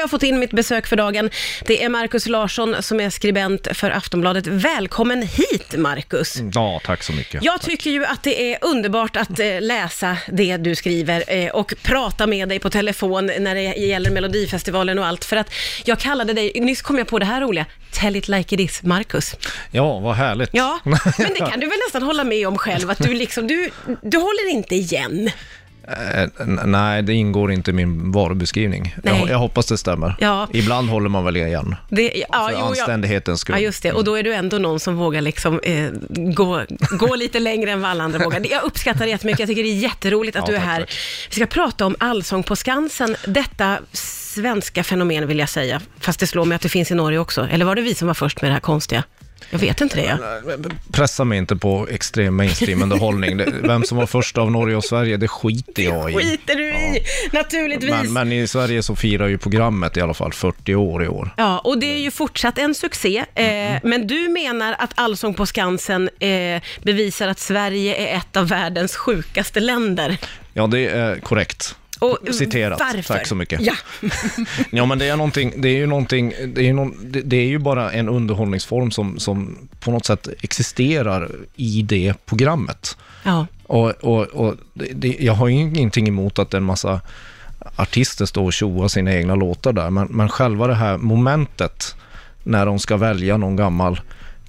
jag fått in mitt besök för dagen. Det är Markus Larsson som är skribent för Aftonbladet. Välkommen hit, Markus. Ja, tack så mycket. Jag tycker ju att det är underbart att eh, läsa det du skriver eh, och prata med dig på telefon när det gäller Melodifestivalen och allt. För att jag kallade dig, nyss kom jag på det här roliga, Tell it like it is, Markus. Ja, vad härligt. Ja, men det kan du väl nästan hålla med om själv, att du liksom, du, du håller inte igen. Eh, nej, det ingår inte i min varubeskrivning. Jag, jag hoppas det stämmer. Ja. Ibland håller man väl igen. Det, ja, för jo, anständighetens skull. Ja, just det. Och då är du ändå någon som vågar liksom, eh, gå, gå lite längre än vad alla andra vågar. Jag uppskattar det jättemycket. Jag tycker det är jätteroligt att Ja, du är tack, här. tack. Vi ska prata om Allsång på Skansen. Detta svenska fenomen vill jag säga. Fast det slår mig att det finns i Norge också. Eller var det vi som var först med det här konstiga? Jag vet inte det. Ja. Pressa mig inte på extrem mainstream-underhållning. Det- Vem som var först av Norge och Sverige, det skiter jag i. skiter du i, naturligtvis. Men, men i Sverige så firar ju programmet i alla fall 40 år i år. Ja, och det är ju fortsatt en succé. Eh, Mm. Men du menar att Allsång på Skansen eh, bevisar att Sverige är ett av världens sjukaste länder. Ja, det är korrekt. Och Citerat. Varför? Tack så mycket. Ja. Ja, men det är någonting, det är ju någonting, det är, ju någon, det, det är ju bara en underhållningsform som, som på något sätt existerar i det programmet. ja. Och, och, och det, det, jag har ju ingenting emot att en massa artister står och tjoar sina egna låtar där, men, men själva det här momentet när de ska välja någon gammal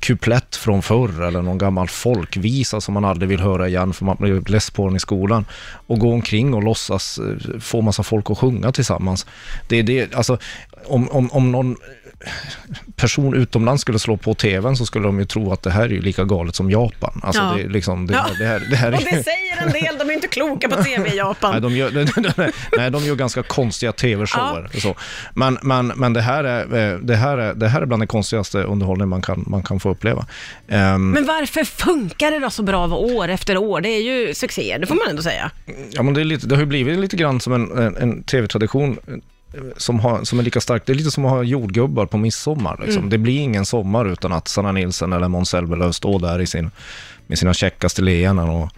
kuplett från förr eller någon gammal folkvisa som man aldrig vill höra igen för man blir less på den i skolan och gå omkring och låtsas eh, få massa folk att sjunga tillsammans. Det är det, alltså om, om, om någon person utomlands skulle slå på tvn så skulle de ju tro att det här är ju lika galet som Japan. Alltså Ja. det, liksom, det, Ja. det, här, det här Och är... det säger en del, de är inte kloka på TV i Nej, Japan. de gör, nej, de gör ganska konstiga tv-shower. och Så. Men, men, men det, här är, eh, det, här är, det här är bland den konstigaste underhållningen man kan, man kan få uppleva. Ehm, Men varför funkar det då så bra år efter år? Det är ju succéer, det får man ändå säga. ja, men det, är lite, det har ju blivit lite grann som en, en, en tv-tradition som, har, som är lika stark. Det är lite som att ha jordgubbar på midsommar. Liksom. Mm. Det blir ingen sommar utan att Sanna Nilsson eller Måns Zelmerlöw står där i sin, med sina käckaste leenden och,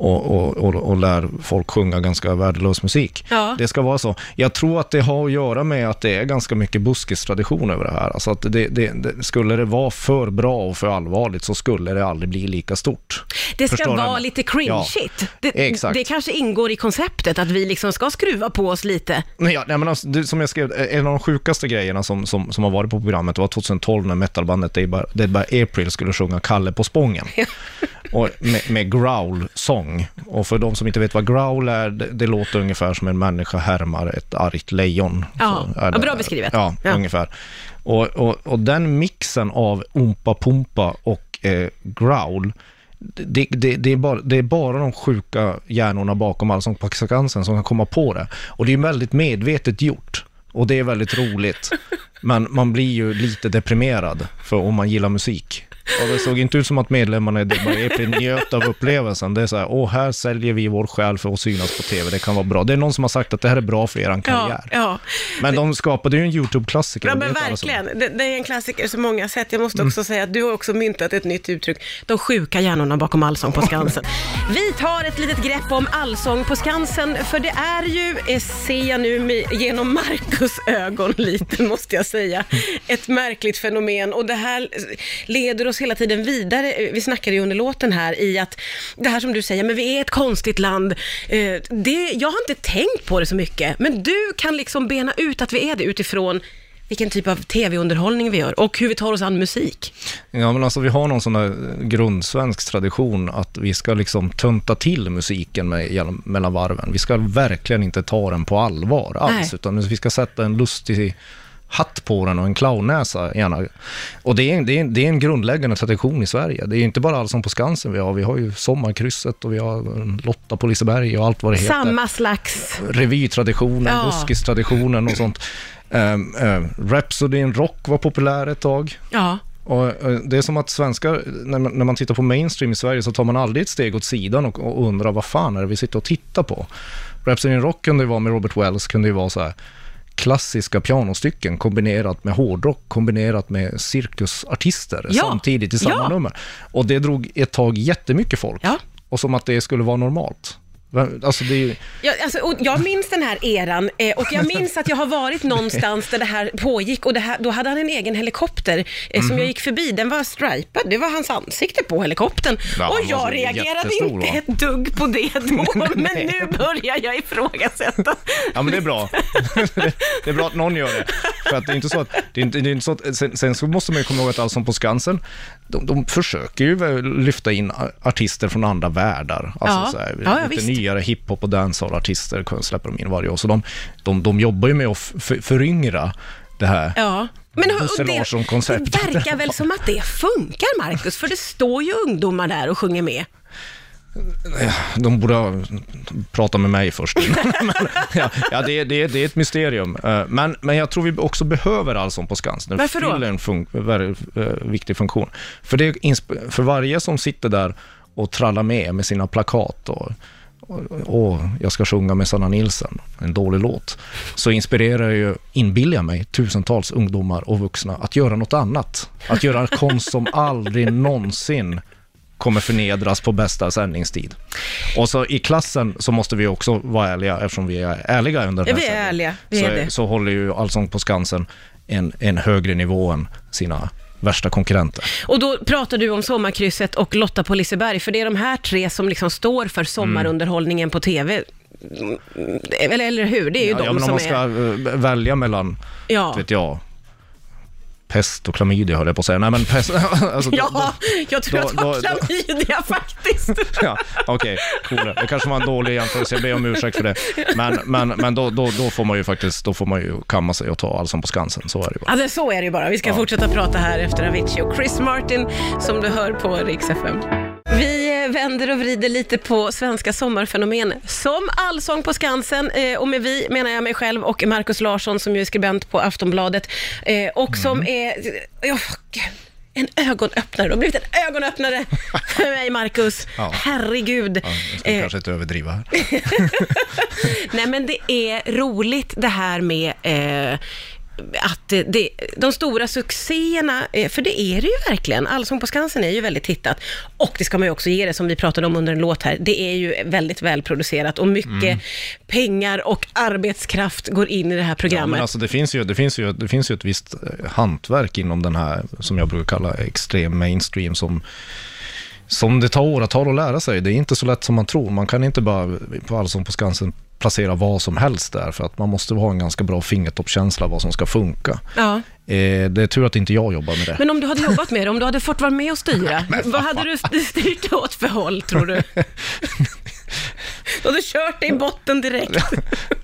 och, och, och, och lär folk sjunga ganska värdelös musik. Ja. Det ska vara så. Jag tror att det har att göra med att det är ganska mycket buskistradition över det här. Alltså att det, det, det, skulle det vara för bra och för allvarligt så skulle det aldrig bli lika stort. Det ska Förstår vara lite cringeigt. Det, exakt. det kanske ingår i konceptet, att vi liksom ska skruva på oss lite. Nej, ja, nej, men alltså, det, som jag skrev, en av de sjukaste grejerna som, som, som har varit på programmet var 2012 när metalbandet Dead by April skulle sjunga Kalle på Spången. och med, med growl-sång. Och för de som inte vet vad growl är, det, det låter ungefär som en människa härmar ett argt lejon. Ja, det- bra beskrivet. Ja, Ja. ungefär. Och, och, och den mixen av Oompa Pumpa och eh, growl, det, det, det, är bara, det är bara de sjuka hjärnorna bakom Allsång på Skansen som kan komma på det. Och det är väldigt medvetet gjort. Och det är väldigt roligt. Men man blir ju lite deprimerad för om man gillar musik. Och det såg inte ut som att medlemmarna i by April njöt av upplevelsen. Det är så här, åh, här säljer vi vår själ för att synas på tv, det kan vara bra. Det är någon som har sagt att det här är bra för er karriär. Ja, ja. Men de skapade ju en YouTube-klassiker. Ja, men verkligen. Det, det är en klassiker som många har sett. Jag Mm. måste också säga att du har också myntat ett nytt uttryck. De sjuka hjärnorna bakom Allsång på Skansen. Vi tar ett litet grepp om Allsång på Skansen, för det är ju, eh, ser jag nu genom Markus ögon lite, måste jag säga, ett märkligt fenomen. Och det här leder oss hela tiden vidare. Eh, Vi snackade ju under låten här i att, det här som du säger, men vi är ett konstigt land. Eh, Det, jag har inte tänkt på det så mycket, men du kan liksom bena ut att vi är det utifrån vilken typ av tv-underhållning vi gör och hur vi tar oss an musik. Ja, men alltså vi har någon sån där grundsvensk tradition att vi ska liksom tönta till musiken med, mellan varven. Vi ska verkligen inte ta den på allvar alls, Nej. utan vi ska sätta en lustig hatt på den och en clownnäsa gärna. Och det är, en- det, är, det är en grundläggande tradition i Sverige. Det är inte bara Allsång på Skansen vi har, vi har ju Sommarkrysset och vi har Lotta på Liseberg och allt vad det heter. Samma slags... Revytraditionen, Ja. buskistraditionen och sånt. Um, Rhapsody in Rock var populär ett tag. Ja, Och eh, det är som att svenskar, när man, när man tittar på mainstream i Sverige så tar man aldrig ett steg åt sidan och, och undrar vad fan är det vi sitter och tittar på. Rhapsody in Rock kunde ju vara med Robert Wells, kunde ju vara så här klassiska pianostycken kombinerat med hårdrock, kombinerat med cirkusartister Ja. samtidigt i samma Ja. nummer. Och det drog ett tag jättemycket folk. Ja. Och som att det skulle vara normalt. Alltså det ju, Jag, alltså, och jag minns den här eran eh, och jag minns att jag har varit någonstans där det här pågick och här, då hade han en egen helikopter Mhm. som jag gick förbi. Den var stripad, det var hans ansikte på helikoptern. Ja, och jag reagerade inte va? ett dugg på det då, men nu börjar jag ifrågasätta. ja men det är bra. det är bra att någon gör det. För att det är inte så att, det är inte, det är inte så att sen, sen så måste man ju komma ihåg att Allsång på Skansen, de, de försöker ju lyfta in artister från andra världar. Alltså Ja. så här, Ja, ja, visst. Nyare hiphop och dancehall-artister släpper de in varje år. Så de, de, de jobbar ju med att föryngra det här. Ja. Men och det, det verkar väl som att det funkar, Marcus, för det står ju ungdomar där och sjunger med. De borde ha pratat med mig först. men, ja, ja, det, är- det, det är ett mysterium. Eh, Men, men jag tror vi också behöver Allsång på Skansen. Det Varför då? fyller en fun- väldigt eh, viktig funktion. För, det för varje som sitter där och trallar med med sina plakat och, och jag ska sjunga med Sanna Nilsson, en dålig låt, så inspirerar ju, inbillar mig, tusentals ungdomar och vuxna att göra något annat. Att göra konst som aldrig någonsin kommer förnedras på bästa sändningstid. Och så i klassen så måste vi också vara ärliga, eftersom vi är ärliga under den här vi är ärliga. Vi så, är det. så håller ju Allsång på Skansen en, en högre nivå än sina värsta konkurrenter. Och då pratar du om Sommarkrysset och Lotta på Liseberg, för det är de här tre som liksom står för sommarunderhållningen på TV. Mm, Eller, eller hur? Det är ju Ja, de ja, men om som man ska är... eh, välja mellan, Ja. vet jag, pest och klamydia höll jag på att säga. Nej men pest, alltså, då- Ja, jag tror då- att då- då- klamydia faktiskt. Ja, okej, cool. Det kanske var en dålig jämförelse, jag ber om ursäkt för det. Men, men, men då, då, då får man ju faktiskt, då får man ju kamma sig och ta Allsång på Skansen, så är det ju bara. Ja, det, så är det ju bara. Vi ska fortsätta prata här efter Avicii och Chris Martin som du hör på Rix FM. Vi vänder och vrider lite på svenska sommarfenomen som Allsång på Skansen eh, och med vi menar jag mig själv och Markus Larsson som ju är skribent på Aftonbladet eh, och som är oh, en ögonöppnare. Det har blivit en ögonöppnare för mig Markus. Ja. Herregud. Ja, jag ska Eh, kanske inte överdriva här. Nej, men det är roligt det här med eh, att det, de stora succéerna, eh, för det är det ju verkligen. Allsång på Skansen är ju väldigt tittat. Och det ska man ju också ge det, som vi pratade om under en låt här, det är ju väldigt välproducerat och mycket Mm. pengar och arbetskraft går in i det här Ja, programmet. men alltså det finns, ju, det, finns ju, det finns ju ett visst eh, hantverk inom den här, som jag brukar kalla extrem mainstream, som, som det tar åratal att lära sig. Det är inte så lätt som man tror. Man kan inte bara på Allsång på Skansen placera vad som helst där, för att man måste ha en ganska bra fingertoppskänsla vad som ska funka. Ja. Eh, det är tur att inte jag jobbar med det. Men om du hade jobbat med det, om du hade fått vara med och styra, vad hade du styrt åt för håll, tror du? Du hade kört dig i botten direkt.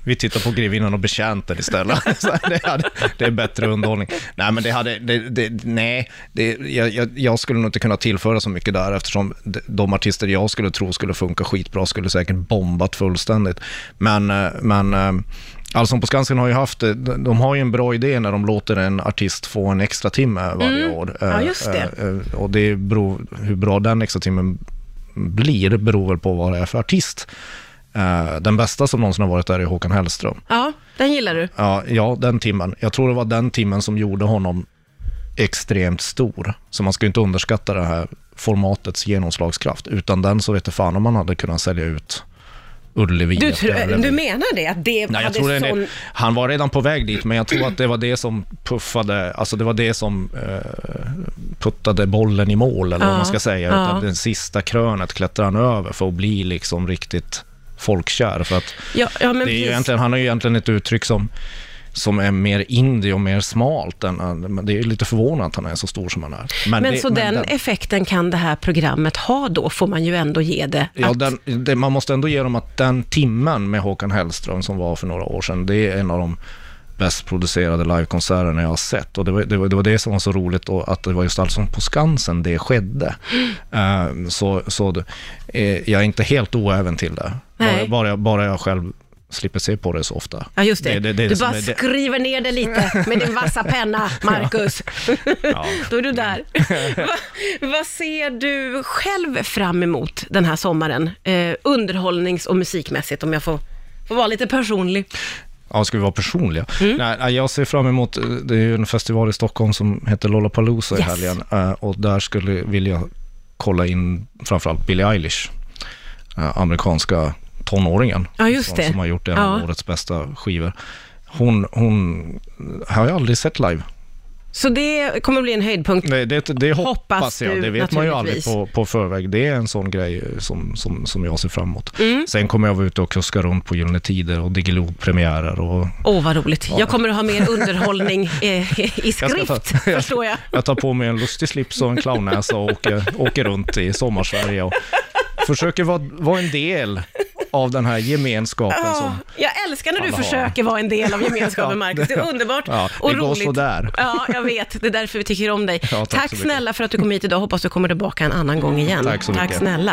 Vi tittar på Grevinnan och Betjänten istället. Det, hade, det är bättre underhållning. Nej, men det hade, det, det, nej, det, jag, jag, skulle nog inte kunna tillföra så mycket där eftersom de, artister jag skulle tro skulle funka skitbra skulle säkert bombat fullständigt. Men, eh, men eh, Allsång på Skansen har ju haft, de har ju en bra idé när de låter en artist få en extra timme varje år. Mm. Ja, Eh, just det. eh, eh, Och det beror, hur bra den extra timmen blir beror väl på vad det är för artist. Eh, Den bästa som någonsin har varit där är Håkan Hellström. Ja, den gillar du. Ja, ja, den timmen. Jag tror det var den timmen som gjorde honom extremt stor. Så man ska inte underskatta det här formatets genomslagskraft. Utan den så vet jag fan om man hade kunnat sälja ut Ullevi. Du, efter tr- Ullevi. du menar det? Att det Nej, jag tror det sån... Han var redan på väg dit, men jag tror att det var det som puffade, alltså det var det som eh, puttade bollen i mål, eller vad Ja, man ska säga. ja. Utan den sista krönet klättrade han över för att bli liksom riktigt folkkär. För att Ja, ja, det är egentligen, han har ju egentligen ett uttryck som, som är mer indie och mer smalt. Än, men det är lite förvånande att han är så stor som han är. Men det, så den, effekten kan det här programmet ha då, får man ju ändå ge det. Ja, att, den, det, man måste ändå ge dem att den timmen med Håkan Hellström som var för några år sedan, det är en av de bäst producerade livekonserterna jag har sett. Och det var det, var, det, var det som var så roligt och att det var just alltså på Skansen det skedde. Eh, så så det, eh, jag är inte helt oäven till det. Bara, bara, jag- bara jag själv slipper se på det så ofta. Ja, just det. Det- det- det du bara skriver ner det lite med din vassa penna, Marcus. Ja. Då är du där. Va, vad ser du själv fram emot den här sommaren? Eh, underhållnings och musikmässigt, om jag får, får vara lite personlig. Ja, ska vi vara personliga? Mm. Nej, jag ser fram emot, eh, det är ju en festival i Stockholm som heter Lollapalooza i Yes. helgen. eh, Och där skulle vilja kolla in framförallt Billie Eilish. eh, Amerikanska tonåringen. Ja, just som, det. som har gjort en av Ja. årets bästa skivor. Hon, hon har jag aldrig sett live. Så det kommer bli en höjdpunkt. Det, det, det hoppas, Hoppas jag. Det vet man ju aldrig på, på förväg. Det är en sån grej som, som, som jag ser fram emot. Mm. Sen kommer jag vara ute och kuska runt på Gyllene Tider och Diggiloo-premiärer och Åh, vad roligt. Jag kommer att ha mer underhållning eh, i Jag skrift, ta- förstår jag. jag tar på mig en lustig slips och en clownnäsa och åker, åker runt i sommarsverige och försöker vara, vara en del av den här gemenskapen Ja, som... jag älskar när du alla har. försöker vara en del av gemenskapen, Ja, Marcus. Det är underbart Ja, och det går roligt. sådär. Ja, jag vet. Det är därför vi tycker om dig. Ja, tack tack så snälla för att du kom hit idag. Hoppas du kommer tillbaka en annan gång igen. Tack så mycket. Tack snälla.